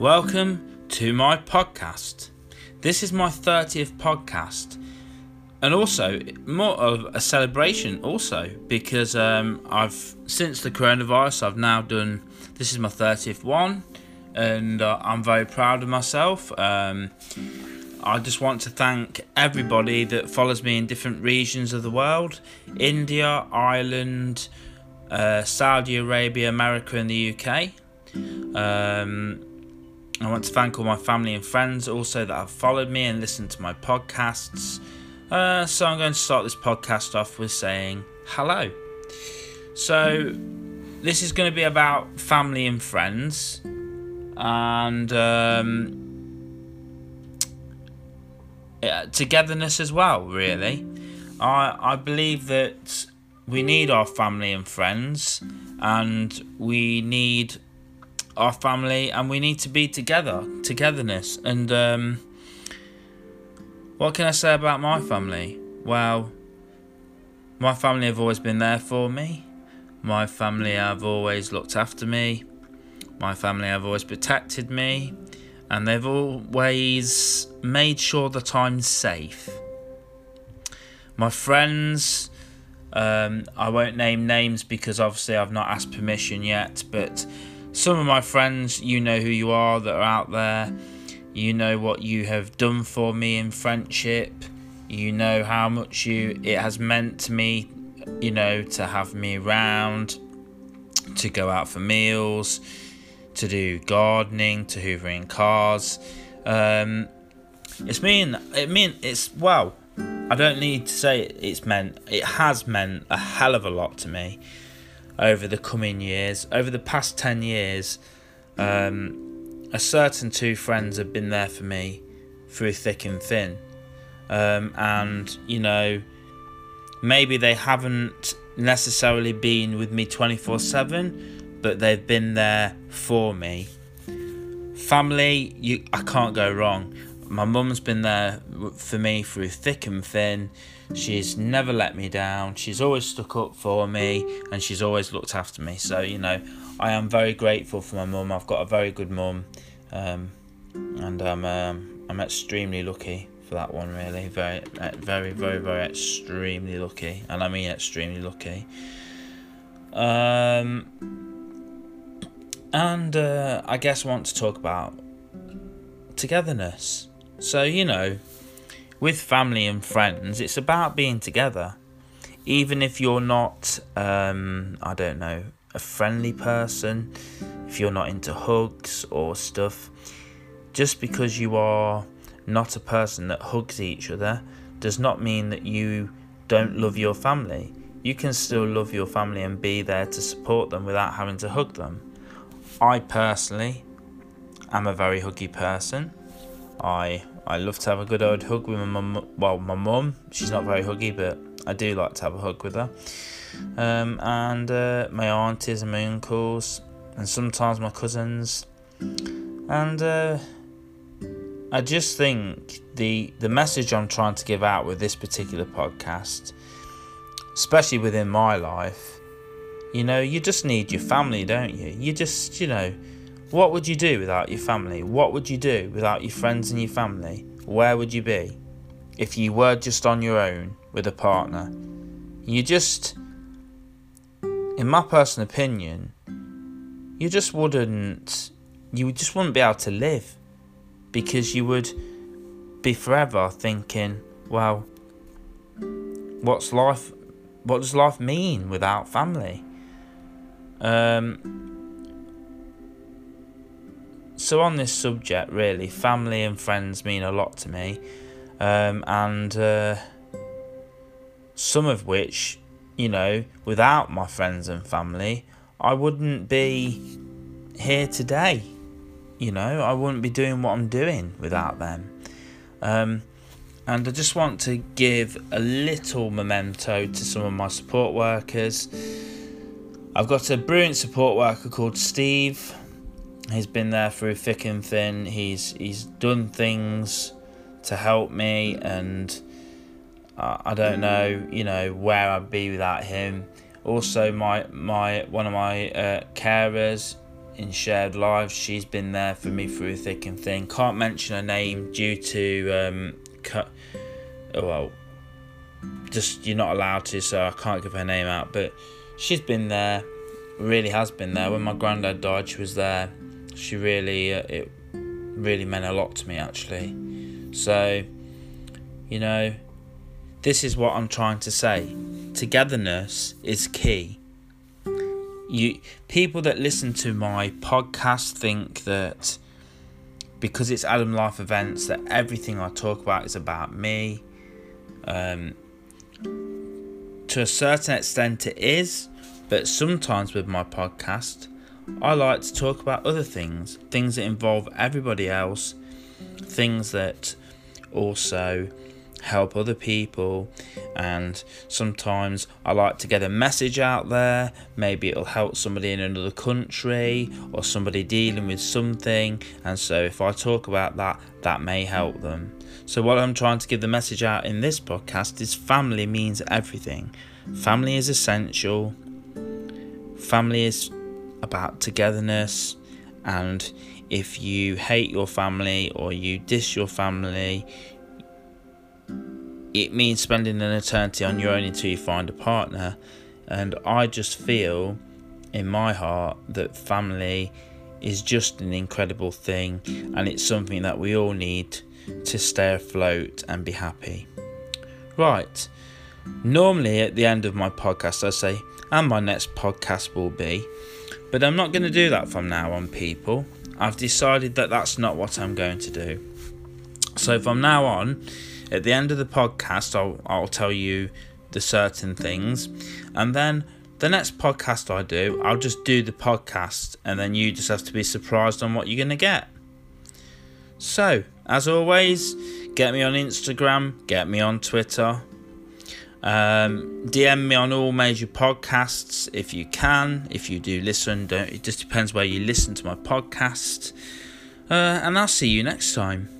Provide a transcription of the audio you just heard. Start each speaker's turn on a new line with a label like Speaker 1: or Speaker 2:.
Speaker 1: Welcome to my podcast. This is my 30th podcast, and also more of a celebration, also because um, I've since the coronavirus, I've now done this is my 30th one, and uh, I'm very proud of myself. Um, I just want to thank everybody that follows me in different regions of the world India, Ireland, uh, Saudi Arabia, America, and the UK. Um, I want to thank all my family and friends also that have followed me and listened to my podcasts. Uh, so I'm going to start this podcast off with saying hello. So this is going to be about family and friends, and um, togetherness as well. Really, I I believe that we need our family and friends, and we need our family, and we need to be together, togetherness. And um, what can I say about my family? Well, my family have always been there for me. My family have always looked after me. My family have always protected me and they've always made sure that I'm safe. My friends, um, I won't name names because obviously I've not asked permission yet, but some of my friends, you know who you are that are out there. You know what you have done for me in friendship. You know how much you it has meant to me, you know, to have me around, to go out for meals to do gardening, to hoovering cars. Um, it's mean it mean it's well. I don't need to say it, it's meant. It has meant a hell of a lot to me over the coming years. Over the past ten years, um, a certain two friends have been there for me through thick and thin, um, and you know, maybe they haven't necessarily been with me twenty four seven but they've been there for me. Family, you I can't go wrong. My mum's been there for me through thick and thin. She's never let me down. She's always stuck up for me and she's always looked after me. So, you know, I am very grateful for my mum. I've got a very good mum. Um, and I'm um, I'm extremely lucky for that one really very very very very extremely lucky and I mean extremely lucky um and uh, I guess I want to talk about togetherness. So, you know, with family and friends, it's about being together. Even if you're not, um, I don't know, a friendly person, if you're not into hugs or stuff, just because you are not a person that hugs each other does not mean that you don't love your family. You can still love your family and be there to support them without having to hug them. I personally am a very huggy person. I I love to have a good old hug with my mum. Well, my mum, she's not very huggy, but I do like to have a hug with her. Um, and uh, my aunties and my uncles, and sometimes my cousins. And uh, I just think the the message I'm trying to give out with this particular podcast, especially within my life, you know, you just need your family, don't you? You just, you know, what would you do without your family? What would you do without your friends and your family? Where would you be if you were just on your own with a partner? You just, in my personal opinion, you just wouldn't, you just wouldn't be able to live because you would be forever thinking, well, what's life, what does life mean without family? Um, so on this subject, really, family and friends mean a lot to me, um, and uh, some of which, you know, without my friends and family, I wouldn't be here today. You know, I wouldn't be doing what I'm doing without them. Um, and I just want to give a little memento to some of my support workers I've got a brilliant support worker called Steve. He's been there through thick and thin. He's he's done things to help me, and uh, I don't know, you know, where I'd be without him. Also, my my one of my uh, carers in shared lives. She's been there for me through thick and thin. Can't mention her name due to um, cut. Oh, well, just you're not allowed to, so I can't give her name out. But she's been there, really has been there. When my granddad died, she was there. She really, uh, it really meant a lot to me actually. So, you know, this is what I'm trying to say. Togetherness is key. You people that listen to my podcast think that because it's Adam Life Events that everything I talk about is about me. Um, to a certain extent, it is, but sometimes with my podcast, I like to talk about other things, things that involve everybody else, things that also help other people and sometimes I like to get a message out there. Maybe it'll help somebody in another country or somebody dealing with something and so if I talk about that that may help them. So what I'm trying to give the message out in this podcast is family means everything. Family is essential. Family is about togetherness and if you hate your family or you diss your family it means spending an eternity on your own until you find a partner. And I just feel in my heart that family is just an incredible thing and it's something that we all need to stay afloat and be happy. Right, normally at the end of my podcast, I say, and my next podcast will be, but I'm not going to do that from now on, people. I've decided that that's not what I'm going to do. So from now on, at the end of the podcast, I'll, I'll tell you the certain things. And then the next podcast I do, I'll just do the podcast. And then you just have to be surprised on what you're going to get. So, as always, get me on Instagram, get me on Twitter. Um, DM me on all major podcasts if you can. If you do listen, don't, it just depends where you listen to my podcast. Uh, and I'll see you next time.